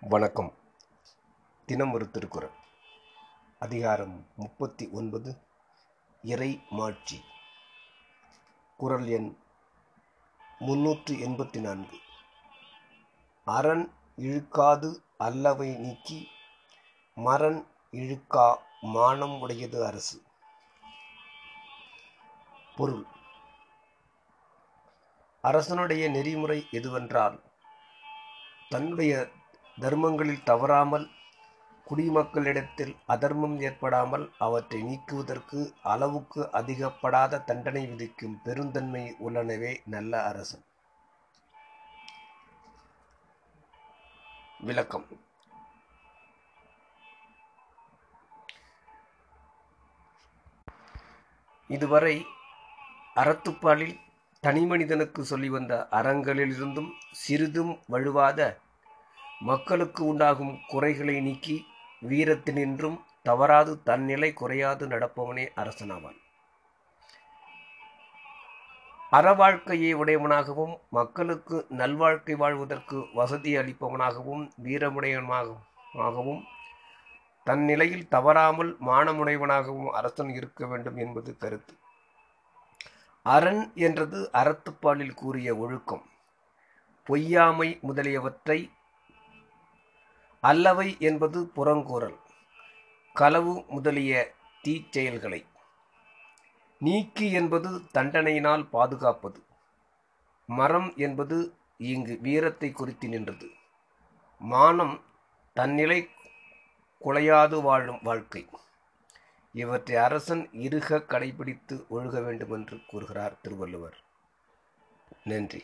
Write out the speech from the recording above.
வணக்கம். தினம் ஒரு திருக்குறள். அதிகாரம் முப்பத்தி ஒன்பது. இறை மாட்சி. குறள் எண் முன்னூற்று எண்பத்தி நான்கு. அரண் இழுக்காது அல்லவை நீக்கி மரண் இழுக்கா மானம் உடையது அரசு. பொருள். அரசனுடைய நெறிமுறை எதுவென்றால் தன்னுடைய தர்மங்களில் தவறாமல் குடிமக்களிடத்தில் அதர்மம் ஏற்படாமல் அவற்றை நீக்குவதற்கு அளவுக்கு அதிகப்படாத தண்டனை விதிக்கும் பெருந்தன்மை உள்ளனவே நல்ல அரசன். விளக்கம். இதுவரை அறத்துப்பாலில் தனிமனிதனுக்கு சொல்லி வந்த அறங்களிலிருந்தும் சிறிதும் வழுவாத மக்களுக்கு உண்டாகும் குறைகளை நீக்கி வீரத்தினின்றும் தவறாது தன்னிலை குறையாது நடப்பவனே அரசனாவான். அறவாழ்க்கையை உடையவனாகவும் மக்களுக்கு நல்வாழ்க்கை வாழ்வதற்கு வசதி அளிப்பவனாகவும் வீரமுடையவனாகவும் தன் நிலையில் தவறாமல் மானமுடையவனாகவும் அரசன் இருக்க வேண்டும் என்பது கருத்து. அரண் என்றது அறத்துப்பாலில் கூறிய ஒழுக்கம். பொய்யாமை முதலியவற்றை அல்லவை என்பது புறங்கூறல். களவு முதலிய தீச்செயல்களை. நீக்கி என்பது தண்டனையினால் பாதுகாப்பது. மரம் என்பது இங்கு வீரத்தை குறித்து நின்றது. மானம் தன்னிலை குலையாது வாழும் வாழ்க்கை. இவற்றை அரசன் இருக கடைபிடித்து ஒழுக வேண்டுமென்று கூறுகிறார் திருவள்ளுவர். நன்றி.